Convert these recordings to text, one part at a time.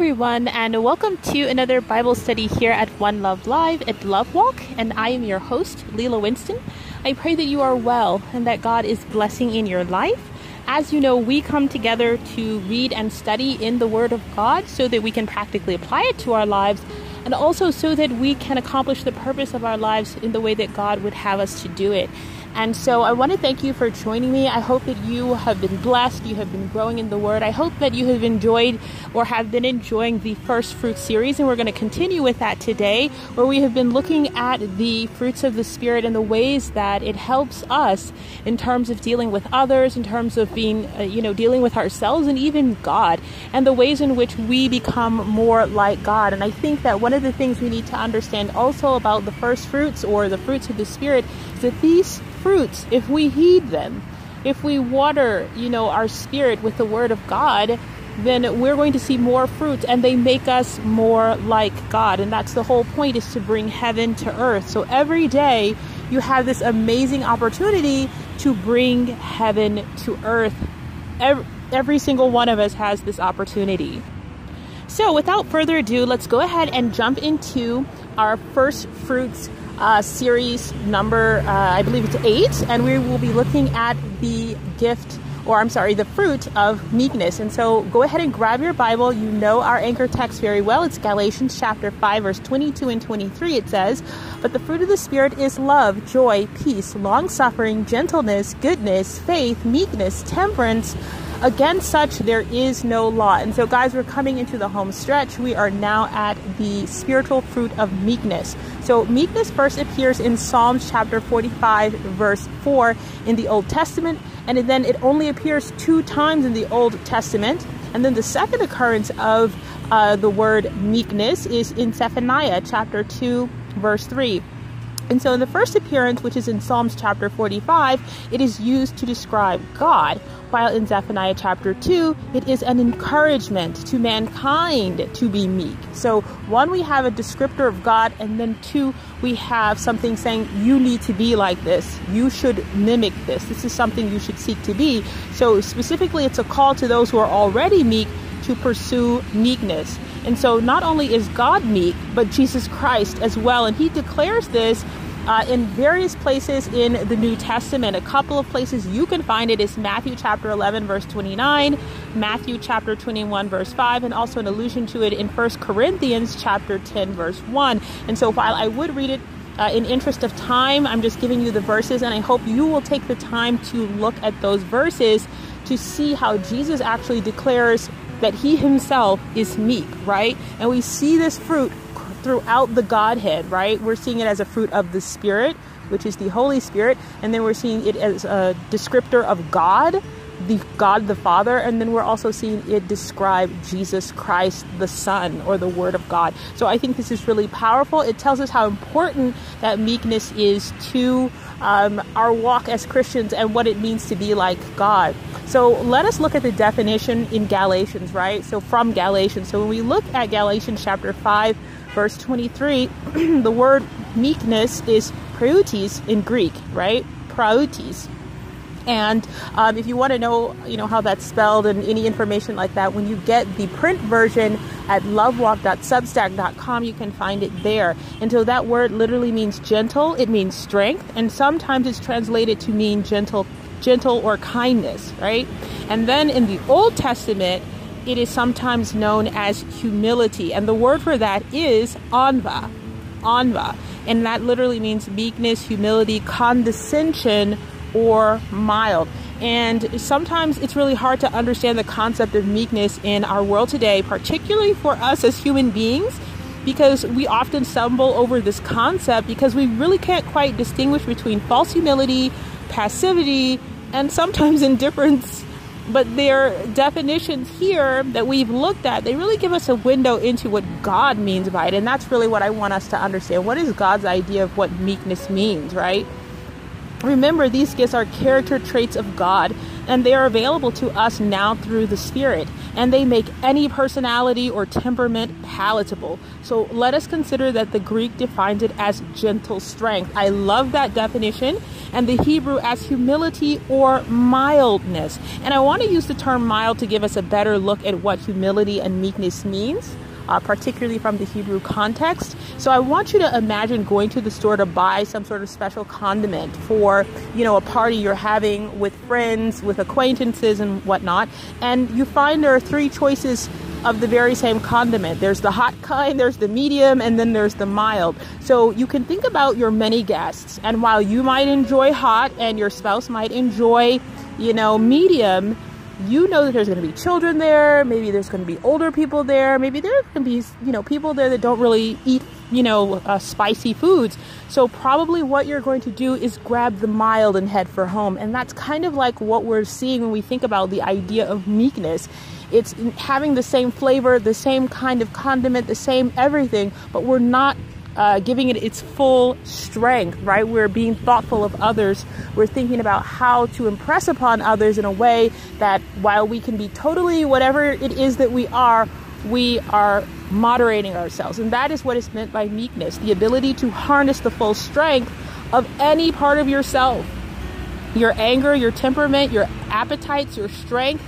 everyone, and welcome to another Bible study here at One Love Live at Love Walk. And I am your host, Lela Winston. I pray that you are well and that God is blessing in your life. As you know, we come together to read and study in the Word of God so that we can practically apply it to our lives and also so that we can accomplish the purpose of our lives in the way that God would have us to do it. And so I want to thank you for joining me. I hope that you have been blessed, you have been growing in the Word. I hope that you have enjoyed or have been enjoying the First Fruit series, and we're going to continue with that today, where we have been looking at the fruits of the Spirit and the ways that it helps us in terms of dealing with others, in terms of being, uh, you know, dealing with ourselves and even God, and the ways in which we become more like God. And I think that one of the things we need to understand also about the first fruits or the fruits of the Spirit is that these fruits if we heed them. If we water, you know, our spirit with the word of God, then we're going to see more fruits and they make us more like God. And that's the whole point is to bring heaven to earth. So every day you have this amazing opportunity to bring heaven to earth. Every, every single one of us has this opportunity. So without further ado, let's go ahead and jump into our first fruits uh, series number, uh, I believe it's eight, and we will be looking at the gift, or I'm sorry, the fruit of meekness. And so go ahead and grab your Bible. You know our anchor text very well. It's Galatians chapter 5, verse 22 and 23. It says, But the fruit of the Spirit is love, joy, peace, long suffering, gentleness, goodness, faith, meekness, temperance. Against such, there is no law. And so, guys, we're coming into the home stretch. We are now at the spiritual fruit of meekness. So, meekness first appears in Psalms chapter 45, verse 4 in the Old Testament, and then it only appears two times in the Old Testament. And then the second occurrence of uh, the word meekness is in Zephaniah chapter 2, verse 3. And so, in the first appearance, which is in Psalms chapter 45, it is used to describe God, while in Zephaniah chapter 2, it is an encouragement to mankind to be meek. So, one, we have a descriptor of God, and then two, we have something saying, You need to be like this. You should mimic this. This is something you should seek to be. So, specifically, it's a call to those who are already meek to pursue meekness. And so not only is God meek, but Jesus Christ as well. And he declares this uh, in various places in the New Testament. A couple of places you can find it is Matthew chapter 11, verse 29, Matthew chapter 21, verse 5, and also an allusion to it in 1 Corinthians chapter 10, verse 1. And so while I would read it uh, in interest of time, I'm just giving you the verses, and I hope you will take the time to look at those verses to see how Jesus actually declares that he himself is meek, right? And we see this fruit throughout the Godhead, right? We're seeing it as a fruit of the Spirit, which is the Holy Spirit, and then we're seeing it as a descriptor of God, the God the Father, and then we're also seeing it describe Jesus Christ the Son or the Word of God. So I think this is really powerful. It tells us how important that meekness is to um, our walk as Christians and what it means to be like God. So let us look at the definition in Galatians, right? So from Galatians. So when we look at Galatians chapter 5, verse 23, the word meekness is praeutis in Greek, right? Praeutis. And um, if you want to know, you know how that's spelled and any information like that, when you get the print version at lovewalk.substack.com, you can find it there. And so that word literally means gentle. It means strength, and sometimes it's translated to mean gentle, gentle or kindness, right? And then in the Old Testament, it is sometimes known as humility, and the word for that is anva, anva, and that literally means meekness, humility, condescension or mild. And sometimes it's really hard to understand the concept of meekness in our world today, particularly for us as human beings, because we often stumble over this concept because we really can't quite distinguish between false humility, passivity, and sometimes indifference. But their definitions here that we've looked at, they really give us a window into what God means by it. And that's really what I want us to understand. What is God's idea of what meekness means, right? Remember, these gifts are character traits of God, and they are available to us now through the Spirit. and they make any personality or temperament palatable. So let us consider that the Greek defines it as gentle strength. I love that definition, and the Hebrew as humility or mildness. And I want to use the term mild to give us a better look at what humility and meekness means uh, particularly from the Hebrew context. So I want you to imagine going to the store to buy some sort of special condiment for, you know, a party you're having with friends, with acquaintances, and whatnot. And you find there are three choices of the very same condiment. There's the hot kind, there's the medium, and then there's the mild. So you can think about your many guests. And while you might enjoy hot and your spouse might enjoy, you know, medium, you know that there's going to be children there maybe there's going to be older people there maybe going to be you know people there that don't really eat you know uh, spicy foods. So probably what you're going to do is grab the mild and head for home. And that's kind of like what we're seeing when we think about the idea of meekness. It's having the same flavor the same kind of condiment the same everything but we're not uh, giving it its full strength, right? We're being thoughtful of others. We're thinking about how to impress upon others in a way that while we can be totally whatever it is that we are, we are moderating ourselves. And that is what is meant by meekness the ability to harness the full strength of any part of yourself. Your anger, your temperament, your appetites, your strength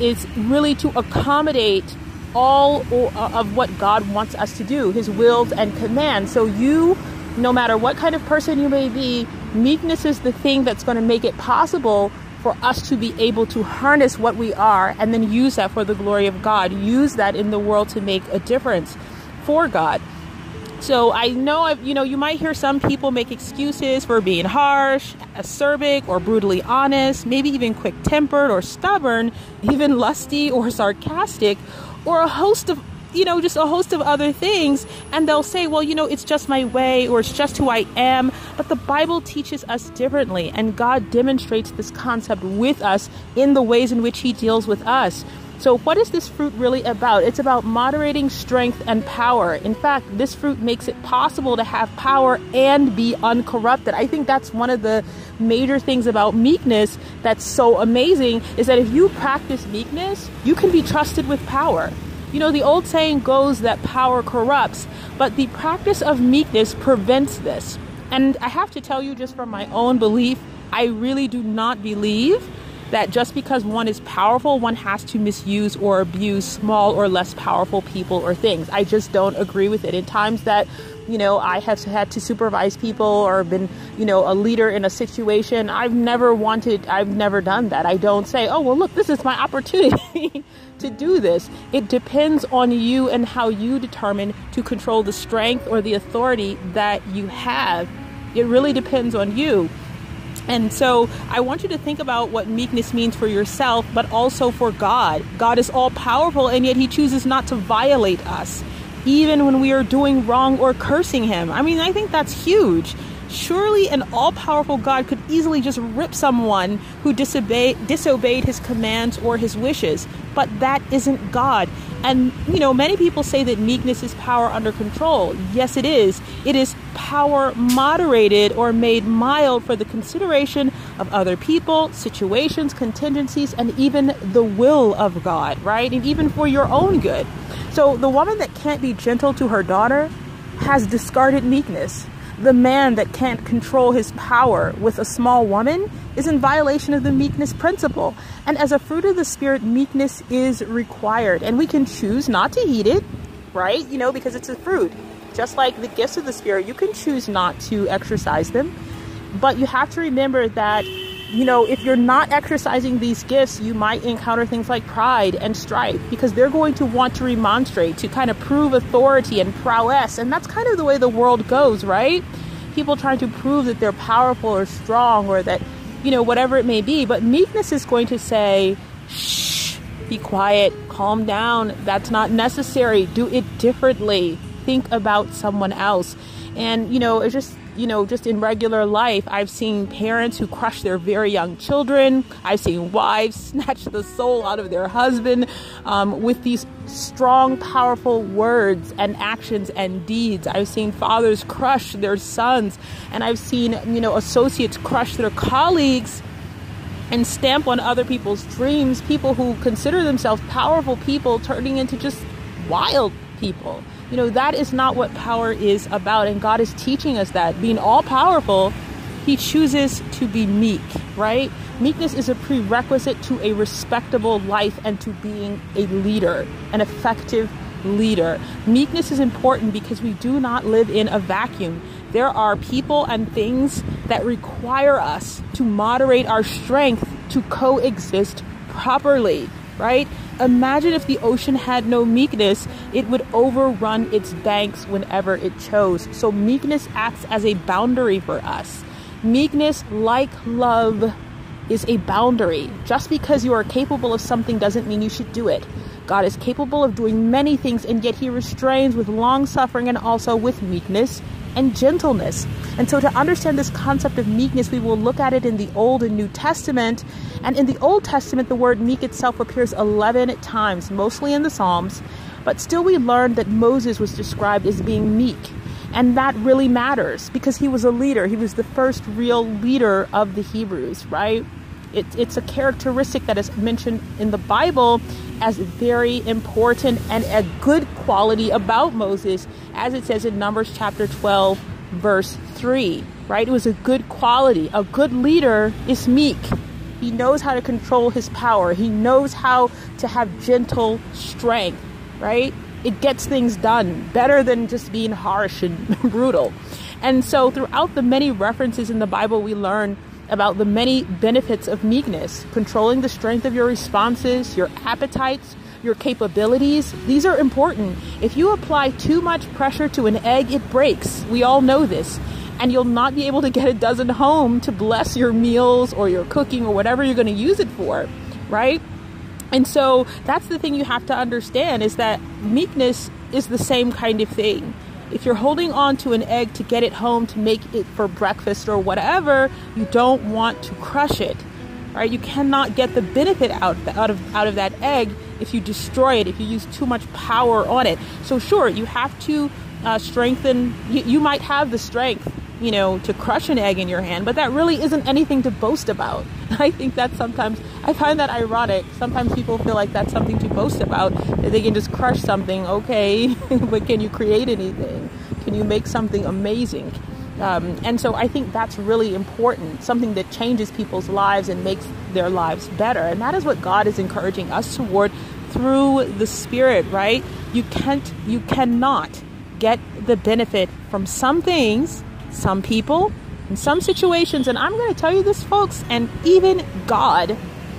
is really to accommodate all uh, of what God wants us to do, His wills and commands. So, you, no matter what kind of person you may be, meekness is the thing that's going to make it possible for us to be able to harness what we are and then use that for the glory of God, use that in the world to make a difference for God. So I know, you know, you might hear some people make excuses for being harsh, acerbic, or brutally honest, maybe even quick tempered or stubborn, even lusty or sarcastic, or a host of you know, just a host of other things. And they'll say, well, you know, it's just my way or it's just who I am. But the Bible teaches us differently. And God demonstrates this concept with us in the ways in which He deals with us. So, what is this fruit really about? It's about moderating strength and power. In fact, this fruit makes it possible to have power and be uncorrupted. I think that's one of the major things about meekness that's so amazing is that if you practice meekness, you can be trusted with power. You know, the old saying goes that power corrupts, but the practice of meekness prevents this. And I have to tell you, just from my own belief, I really do not believe that just because one is powerful, one has to misuse or abuse small or less powerful people or things. I just don't agree with it. In times that you know, I have had to supervise people or been, you know, a leader in a situation. I've never wanted, I've never done that. I don't say, oh, well, look, this is my opportunity to do this. It depends on you and how you determine to control the strength or the authority that you have. It really depends on you. And so I want you to think about what meekness means for yourself, but also for God. God is all powerful, and yet He chooses not to violate us even when we are doing wrong or cursing him. I mean, I think that's huge. Surely an all powerful God could easily just rip someone who disobeyed, disobeyed his commands or his wishes, but that isn't God. And, you know, many people say that meekness is power under control. Yes, it is. It is power moderated or made mild for the consideration of other people, situations, contingencies, and even the will of God, right? And even for your own good. So the woman that can't be gentle to her daughter has discarded meekness. The man that can't control his power with a small woman is in violation of the meekness principle. And as a fruit of the Spirit, meekness is required. And we can choose not to eat it, right? You know, because it's a fruit. Just like the gifts of the Spirit, you can choose not to exercise them. But you have to remember that you know, if you're not exercising these gifts, you might encounter things like pride and strife because they're going to want to remonstrate, to kind of prove authority and prowess. And that's kind of the way the world goes, right? People trying to prove that they're powerful or strong or that, you know, whatever it may be. But meekness is going to say, shh, be quiet, calm down. That's not necessary. Do it differently. Think about someone else. And, you know, it's just you know, just in regular life, I've seen parents who crush their very young children. I've seen wives snatch the soul out of their husband um, with these strong, powerful words and actions and deeds. I've seen fathers crush their sons, and I've seen, you know, associates crush their colleagues and stamp on other people's dreams, people who consider themselves powerful people turning into just wild people. You know, that is not what power is about. And God is teaching us that. Being all powerful, He chooses to be meek, right? Meekness is a prerequisite to a respectable life and to being a leader, an effective leader. Meekness is important because we do not live in a vacuum. There are people and things that require us to moderate our strength to coexist properly, right? Imagine if the ocean had no meekness, it would overrun its banks whenever it chose. So, meekness acts as a boundary for us. Meekness, like love, is a boundary. Just because you are capable of something doesn't mean you should do it. God is capable of doing many things, and yet He restrains with long suffering and also with meekness and gentleness. And so, to understand this concept of meekness, we will look at it in the Old and New Testament. And in the Old Testament, the word meek itself appears 11 times, mostly in the Psalms. But still, we learn that Moses was described as being meek. And that really matters because he was a leader. He was the first real leader of the Hebrews, right? It, it's a characteristic that is mentioned in the Bible as very important and a good quality about Moses, as it says in Numbers chapter 12, verse 3, right? It was a good quality. A good leader is meek. He knows how to control his power, he knows how to have gentle strength, right? It gets things done better than just being harsh and brutal. And so, throughout the many references in the Bible, we learn about the many benefits of meekness, controlling the strength of your responses, your appetites, your capabilities. These are important. If you apply too much pressure to an egg, it breaks. We all know this. And you'll not be able to get a dozen home to bless your meals or your cooking or whatever you're going to use it for, right? And so that's the thing you have to understand is that meekness is the same kind of thing if you're holding on to an egg to get it home to make it for breakfast or whatever, you don't want to crush it. Right? You cannot get the benefit out, out of out of that egg if you destroy it, if you use too much power on it. So sure, you have to uh, strengthen. You, you might have the strength, you know, to crush an egg in your hand, but that really isn't anything to boast about. I think that sometimes I find that ironic. Sometimes people feel like that's something to boast about. That they can just crush something, okay, but can you create anything? Can you make something amazing? Um, and so I think that's really important, something that changes people's lives and makes their lives better. And that is what God is encouraging us toward through the Spirit, right? You can't, you cannot get the benefit from some things, some people, in some situations, and I'm going to tell you this, folks, and even God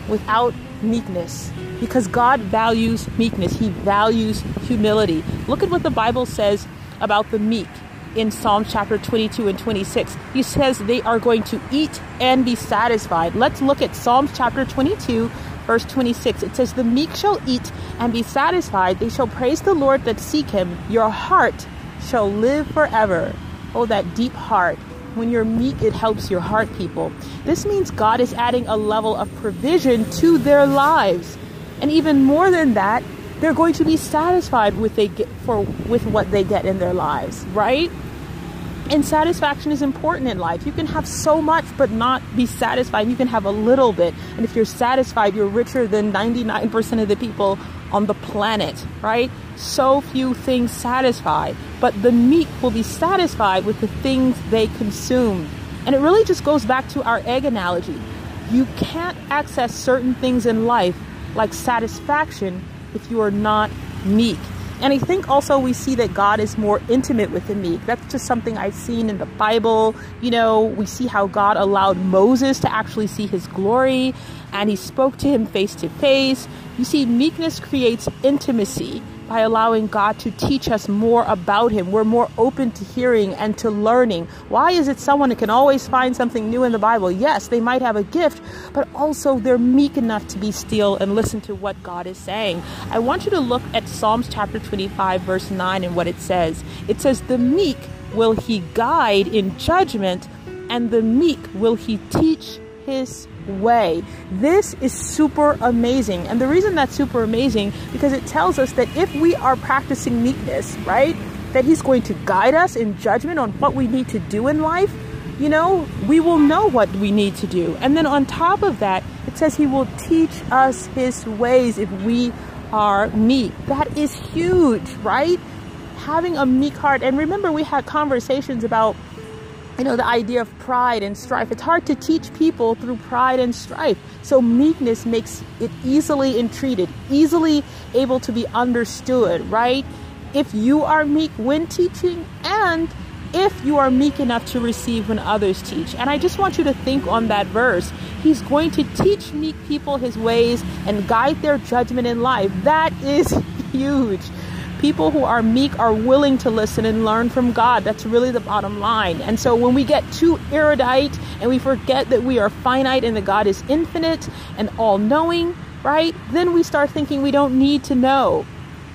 without meekness because God values meekness. He values humility. Look at what the Bible says about the meek in Psalm chapter 22 and 26. He says they are going to eat and be satisfied. Let's look at Psalms chapter 22, verse 26. It says, The meek shall eat and be satisfied. They shall praise the Lord that seek him. Your heart shall live forever. Oh, that deep heart. When you're meek, it helps your heart, people. This means God is adding a level of provision to their lives. And even more than that, they're going to be satisfied with they get for with what they get in their lives, right? And satisfaction is important in life. You can have so much but not be satisfied. You can have a little bit. And if you're satisfied, you're richer than 99% of the people on the planet, right? So few things satisfy. But the meek will be satisfied with the things they consume. And it really just goes back to our egg analogy. You can't access certain things in life like satisfaction if you are not meek. And I think also we see that God is more intimate with the meek. That's just something I've seen in the Bible. You know, we see how God allowed Moses to actually see his glory and he spoke to him face to face. You see, meekness creates intimacy by allowing God to teach us more about Him. We're more open to hearing and to learning. Why is it someone can always find something new in the Bible? Yes, they might have a gift, but also they're meek enough to be still and listen to what God is saying. I want you to look at Psalms chapter 25, verse 9, and what it says. It says, The meek will He guide in judgment, and the meek will He teach His way. This is super amazing. And the reason that's super amazing because it tells us that if we are practicing meekness, right? That he's going to guide us in judgment on what we need to do in life, you know, we will know what we need to do. And then on top of that, it says he will teach us his ways if we are meek. That is huge, right? Having a meek heart. And remember, we had conversations about you know the idea of pride and strife it's hard to teach people through pride and strife so meekness makes it easily entreated easily able to be understood right if you are meek when teaching and if you are meek enough to receive when others teach. And I just want you to think on that verse. He's going to teach meek people his ways and guide their judgment in life. That is huge. People who are meek are willing to listen and learn from God. That's really the bottom line. And so when we get too erudite and we forget that we are finite and that God is infinite and all knowing, right? Then we start thinking we don't need to know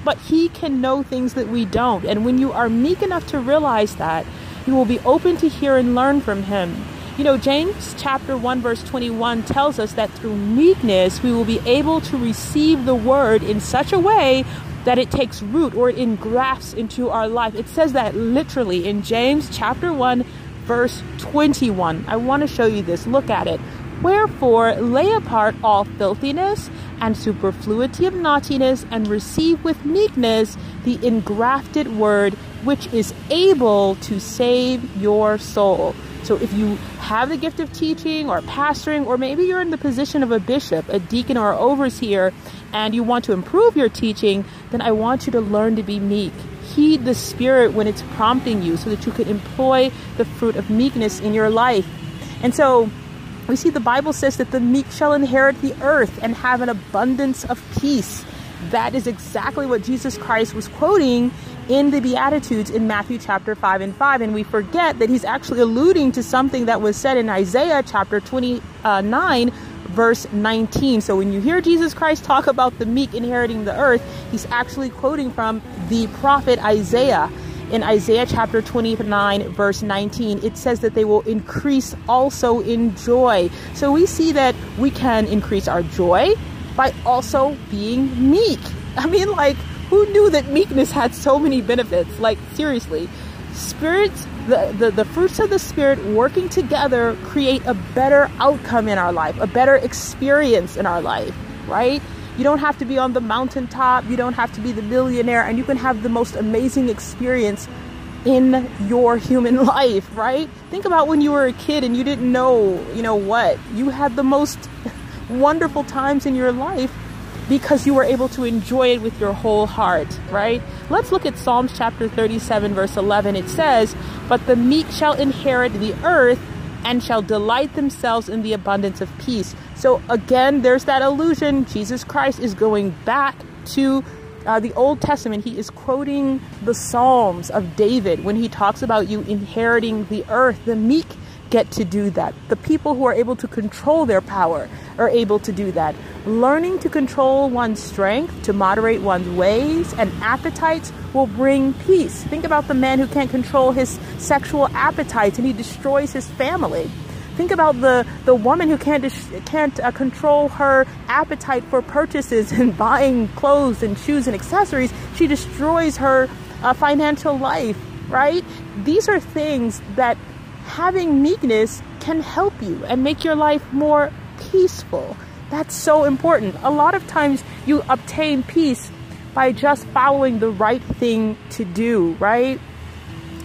but He can know things that we don't. And when you are meek enough to realize that, you will be open to hear and learn from Him. You know, James chapter 1, verse 21 tells us that through meekness we will be able to receive the word in such a way that it takes root or it engrafts into our life. It says that literally in James chapter 1, verse 21. I want to show you this. Look at it. Wherefore, lay apart all filthiness and superfluity of naughtiness, and receive with meekness the engrafted word, which is able to save your soul. So, if you have the gift of teaching or pastoring, or maybe you're in the position of a bishop, a deacon, or overseer, and you want to improve your teaching, then I want you to learn to be meek. Heed the Spirit when it's prompting you so that you can employ the fruit of meekness in your life. And so, we see the Bible says that the meek shall inherit the earth and have an abundance of peace. That is exactly what Jesus Christ was quoting in the Beatitudes in Matthew chapter 5 and 5. And we forget that he's actually alluding to something that was said in Isaiah chapter 29, uh, verse 19. So when you hear Jesus Christ talk about the meek inheriting the earth, he's actually quoting from the prophet Isaiah in Isaiah chapter 29, verse 19, it says that they will increase also in joy. So we see that we can increase our joy by also being meek. I mean, like, who knew that meekness had so many benefits? Like, seriously. Spirits, the, the, the fruits of the Spirit working together create a better outcome in our life, a better experience in our life, right? You don't have to be on the mountaintop, you don't have to be the millionaire, and you can have the most amazing experience in your human life, right? Think about when you were a kid and you didn't know, you know what? You had the most wonderful times in your life because you were able to enjoy it with your whole heart, right? Let's look at Psalms chapter 37, verse 11. It says, But the meek shall inherit the earth and shall delight themselves in the abundance of peace. So again, there's that illusion. Jesus Christ is going back to uh, the Old Testament. He is quoting the Psalms of David when he talks about you inheriting the earth. The meek get to do that. The people who are able to control their power are able to do that. Learning to control one's strength, to moderate one's ways and appetites will bring peace. Think about the man who can't control his sexual appetites and he destroys his family. Think about the, the woman who can't, can't uh, control her appetite for purchases and buying clothes and shoes and accessories. She destroys her uh, financial life, right? These are things that having meekness can help you and make your life more peaceful. That's so important. A lot of times you obtain peace by just following the right thing to do, right?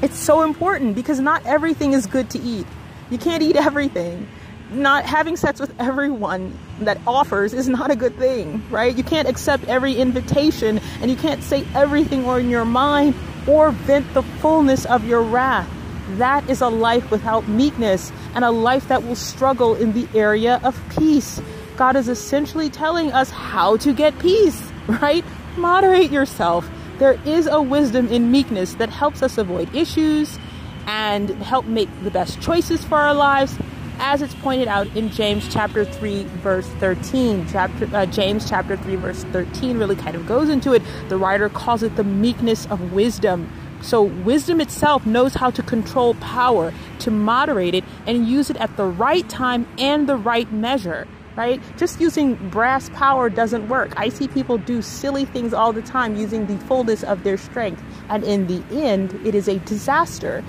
It's so important because not everything is good to eat. You can't eat everything. Not having sex with everyone that offers is not a good thing, right? You can't accept every invitation and you can't say everything on your mind or vent the fullness of your wrath. That is a life without meekness and a life that will struggle in the area of peace. God is essentially telling us how to get peace, right? Moderate yourself. There is a wisdom in meekness that helps us avoid issues and help make the best choices for our lives as it's pointed out in James chapter 3 verse 13 chapter uh, James chapter 3 verse 13 really kind of goes into it the writer calls it the meekness of wisdom so, wisdom itself knows how to control power, to moderate it, and use it at the right time and the right measure, right? Just using brass power doesn't work. I see people do silly things all the time using the fullness of their strength, and in the end, it is a disaster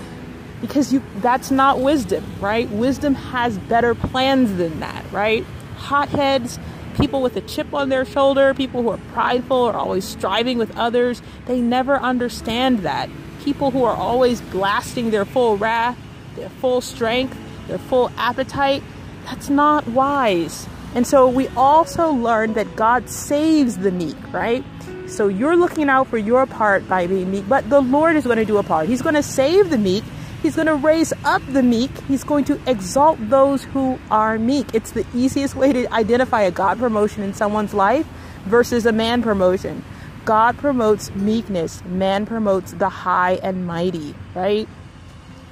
because you that's not wisdom, right? Wisdom has better plans than that, right? hotheads, people with a chip on their shoulder, people who are prideful or always striving with others, they never understand that. People who are always blasting their full wrath, their full strength, their full appetite, that's not wise. And so we also learn that God saves the meek, right? So you're looking out for your part by being meek, but the Lord is going to do a part. He's going to save the meek. He's going to raise up the meek. He's going to exalt those who are meek. It's the easiest way to identify a God promotion in someone's life versus a man promotion. God promotes meekness, man promotes the high and mighty, right?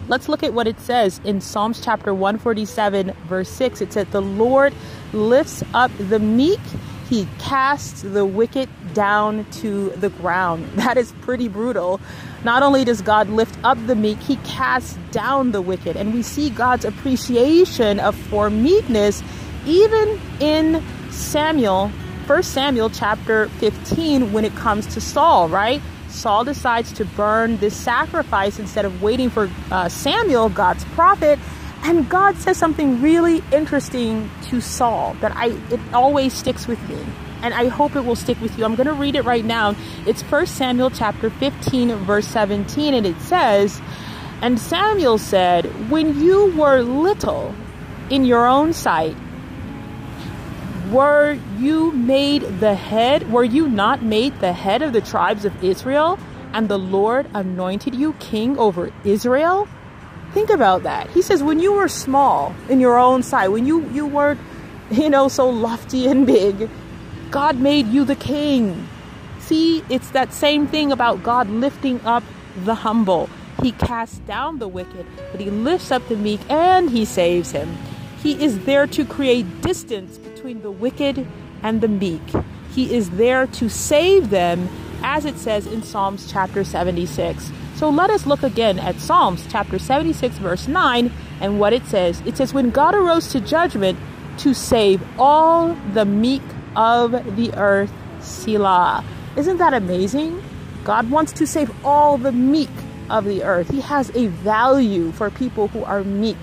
Let's look at what it says in Psalms chapter 147, verse 6. It said, The Lord lifts up the meek, he casts the wicked down to the ground. That is pretty brutal. Not only does God lift up the meek, he casts down the wicked. And we see God's appreciation of for meekness even in Samuel, 1 Samuel chapter 15, when it comes to Saul, right? Saul decides to burn this sacrifice instead of waiting for uh, Samuel, God's prophet. And God says something really interesting to Saul that I it always sticks with me. And I hope it will stick with you. I'm going to read it right now. It's 1 Samuel chapter 15 verse 17 and it says, "And Samuel said, when you were little in your own sight, were you made the head? Were you not made the head of the tribes of Israel? And the Lord anointed you king over Israel? Think about that. He says, when you were small in your own sight, when you, you weren't, you know, so lofty and big, God made you the king. See, it's that same thing about God lifting up the humble. He casts down the wicked, but he lifts up the meek and he saves him. He is there to create distance between the wicked and the meek. He is there to save them, as it says in Psalms chapter 76. So let us look again at Psalms chapter 76, verse 9, and what it says. It says, When God arose to judgment to save all the meek of the earth, Selah. Isn't that amazing? God wants to save all the meek of the earth. He has a value for people who are meek,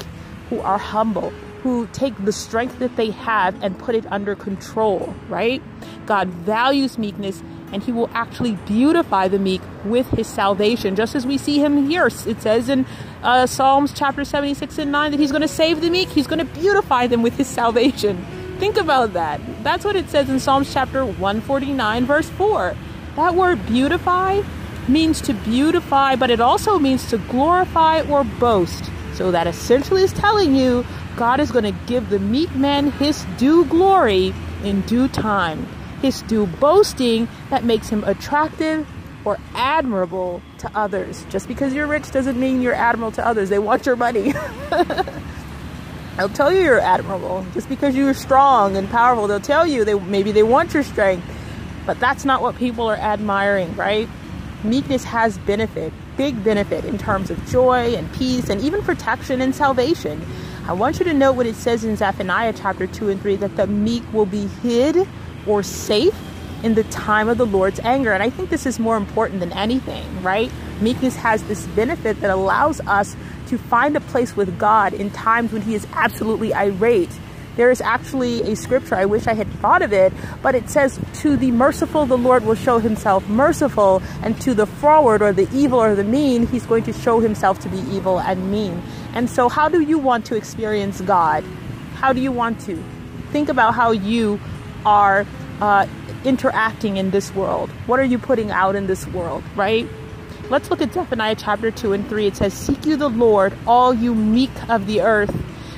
who are humble, who take the strength that they have and put it under control, right? God values meekness and he will actually beautify the meek with his salvation, just as we see him here. It says in uh, Psalms chapter 76 and 9 that he's going to save the meek, he's going to beautify them with his salvation. Think about that. That's what it says in Psalms chapter 149, verse 4. That word beautify means to beautify, but it also means to glorify or boast. So that essentially is telling you God is going to give the meek man his due glory in due time, his due boasting that makes him attractive or admirable to others. Just because you're rich doesn't mean you're admirable to others. They want your money. they'll tell you you're admirable. Just because you're strong and powerful, they'll tell you they maybe they want your strength. But that's not what people are admiring, right? Meekness has benefit, big benefit in terms of joy and peace and even protection and salvation. I want you to note what it says in Zephaniah chapter 2 and 3 that the meek will be hid or safe in the time of the Lord's anger. And I think this is more important than anything, right? Meekness has this benefit that allows us to find a place with God in times when He is absolutely irate. There is actually a scripture, I wish I had thought of it, but it says, To the merciful, the Lord will show Himself merciful, and to the froward or the evil or the mean, He's going to show Himself to be evil and mean. And so, how do you want to experience God? How do you want to? Think about how you are uh, interacting in this world. What are you putting out in this world, right? Let's look at Zephaniah chapter 2 and 3. It says, Seek you the Lord, all you meek of the earth,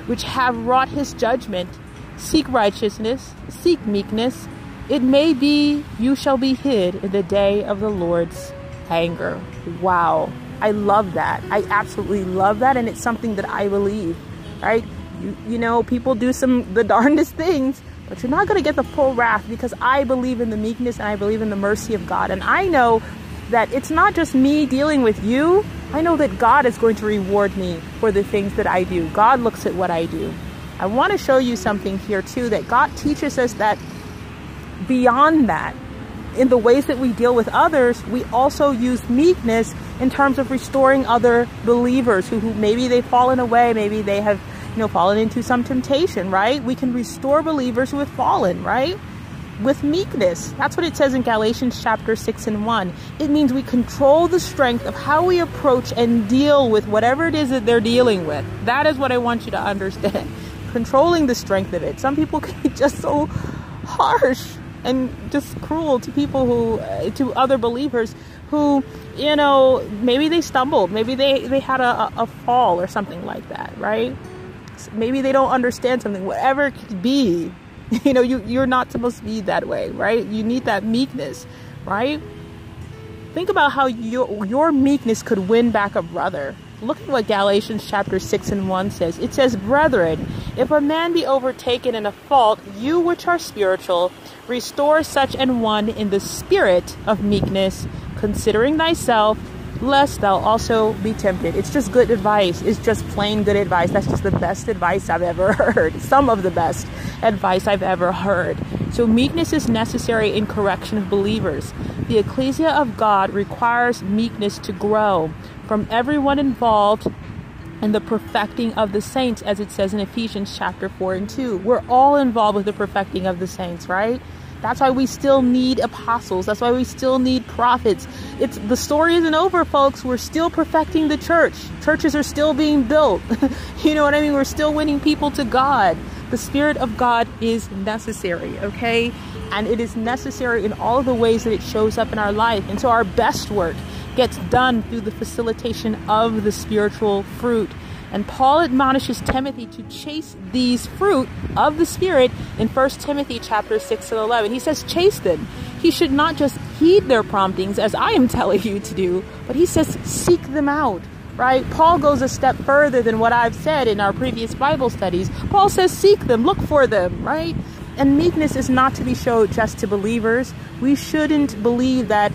which have wrought his judgment. Seek righteousness, seek meekness. It may be you shall be hid in the day of the Lord's anger. Wow. I love that. I absolutely love that. And it's something that I believe, right? You, you know, people do some the darndest things, but you're not going to get the full wrath because I believe in the meekness and I believe in the mercy of God. And I know that it's not just me dealing with you. I know that God is going to reward me for the things that I do. God looks at what I do. I want to show you something here too that God teaches us that beyond that, in the ways that we deal with others, we also use meekness in terms of restoring other believers who, who maybe they've fallen away, maybe they have, you know, fallen into some temptation, right? We can restore believers who have fallen, right? With meekness. That's what it says in Galatians chapter 6 and 1. It means we control the strength of how we approach and deal with whatever it is that they're dealing with. That is what I want you to understand. Controlling the strength of it. Some people can be just so harsh and just cruel to people who, uh, to other believers who, you know, maybe they stumbled, maybe they, they had a, a fall or something like that, right? Maybe they don't understand something, whatever it could be. You know, you, you're not supposed to be that way, right? You need that meekness, right? Think about how your, your meekness could win back a brother. Look at what Galatians chapter 6 and 1 says. It says, Brethren, if a man be overtaken in a fault, you which are spiritual, restore such an one in the spirit of meekness, considering thyself, lest thou also be tempted. It's just good advice. It's just plain good advice. That's just the best advice I've ever heard. Some of the best advice I've ever heard. So, meekness is necessary in correction of believers. The ecclesia of God requires meekness to grow from everyone involved in the perfecting of the saints, as it says in Ephesians chapter 4 and 2. We're all involved with the perfecting of the saints, right? That's why we still need apostles. That's why we still need prophets. It's the story isn't over, folks. We're still perfecting the church. Churches are still being built. you know what I mean? We're still winning people to God. The Spirit of God is necessary, okay? And it is necessary in all the ways that it shows up in our life. And so our best work gets done through the facilitation of the spiritual fruit. And Paul admonishes Timothy to chase these fruit of the Spirit in 1 Timothy chapter 6 and 11. He says, chase them. He should not just heed their promptings, as I am telling you to do, but he says, seek them out. Right? Paul goes a step further than what I've said in our previous Bible studies. Paul says, seek them, look for them, right? And meekness is not to be showed just to believers. We shouldn't believe that,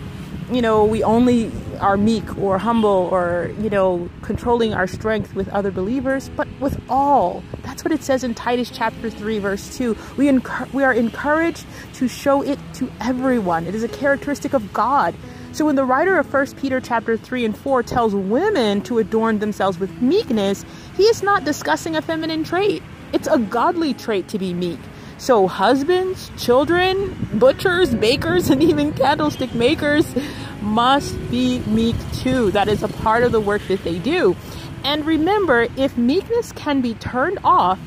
you know, we only are meek or humble or, you know, controlling our strength with other believers, but with all. That's what it says in Titus chapter 3, verse 2. We, enc- we are encouraged to show it to everyone. It is a characteristic of God. So when the writer of 1 Peter chapter 3 and 4 tells women to adorn themselves with meekness, he is not discussing a feminine trait. It's a godly trait to be meek. So, husbands, children, butchers, bakers, and even candlestick makers must be meek too. That is a part of the work that they do. And remember, if meekness can be turned off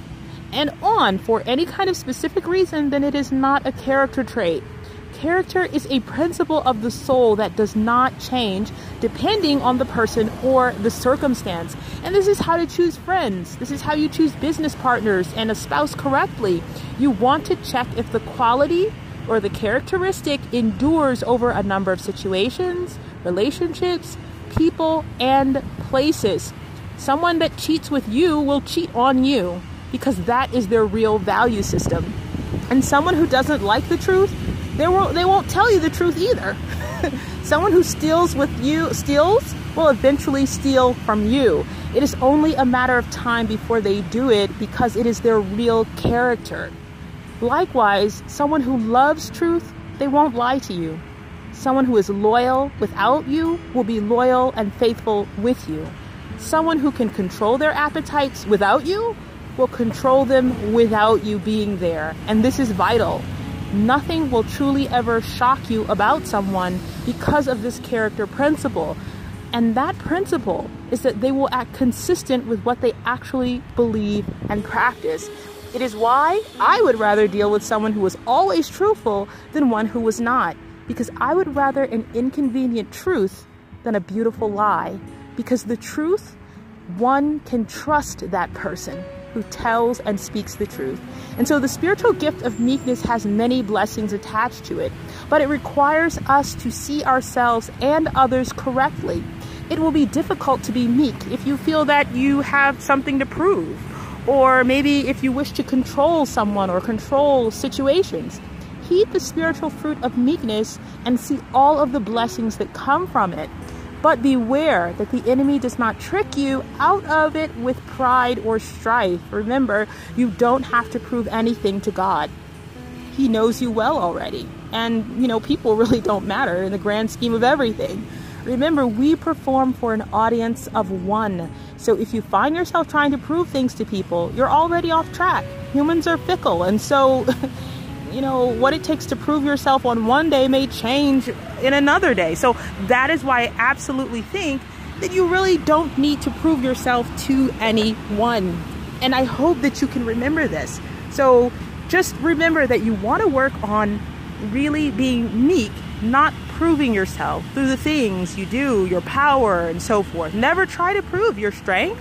and on for any kind of specific reason, then it is not a character trait. Character is a principle of the soul that does not change depending on the person or the circumstance. And this is how to choose friends. This is how you choose business partners and a spouse correctly. You want to check if the quality or the characteristic endures over a number of situations, relationships, people, and places. Someone that cheats with you will cheat on you because that is their real value system. And someone who doesn't like the truth they won't they won't tell you the truth either. Someone who steals with you steals will eventually steal from you. It is only a matter of time before they do it because it is their real character. Likewise, someone who loves truth, they won't lie to you. Someone who is loyal without you will be loyal and faithful with you. Someone who can control their appetites without you will control them without you being there. And this is vital Nothing will truly ever shock you about someone because of this character principle. And that principle is that they will act consistent with what they actually believe and practice. It is why I would rather deal with someone who was always truthful than one who was not. Because I would rather an inconvenient truth than a beautiful lie. Because the truth, one can trust that person who tells and speaks the truth. And so the spiritual gift of meekness has many blessings attached to it, but it requires us to see ourselves and others correctly. It will be difficult to be meek if you feel that you have something to prove, or maybe if you wish to control someone or control situations. Heed the spiritual fruit of meekness and see all of the blessings that come from it. But beware that the enemy does not trick you out of it with pride or strife. Remember, you don't have to prove anything to God. He knows you well already. And, you know, people really don't matter in the grand scheme of everything. Remember, we perform for an audience of one. So if you find yourself trying to prove things to people, you're already off track. Humans are fickle, and so. you know, what it takes to prove yourself on one day may change in another day. So that is why I absolutely think that you really don't need to prove yourself to anyone. And I hope that you can remember this. So just remember that you want to work on really being meek, not proving yourself through the things you do, your power, and so forth. Never try to prove your strength,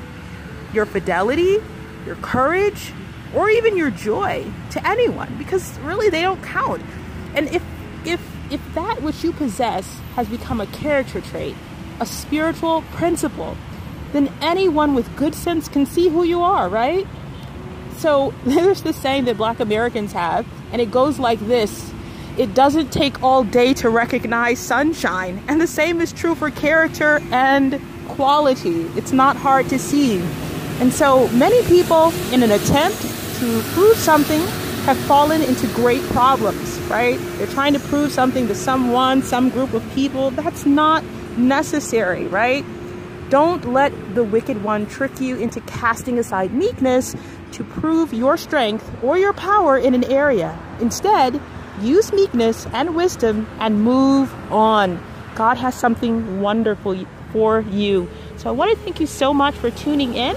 your fidelity, your courage, or even your joy to anyone because really they don't count. And if if if that which you possess has become a character trait, a spiritual principle, then anyone with good sense can see who you are, right? So there's this saying that black Americans have, and it goes like this It doesn't take all day to recognize sunshine. And the same is true for character and quality. It's not hard to see. And so many people, in an attempt to prove something, have fallen into great problems, right? They're trying to prove something to someone, some group of people. That's not necessary, right? Don't let the wicked one trick you into casting aside meekness to prove your strength or your power in an area. Instead, use meekness and wisdom and move on. God has something wonderful for you. So I want to thank you so much for tuning in.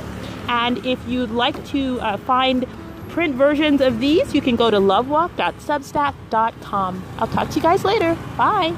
And if you'd like to uh, find print versions of these, you can go to lovewalk.substack.com. I'll talk to you guys later. Bye.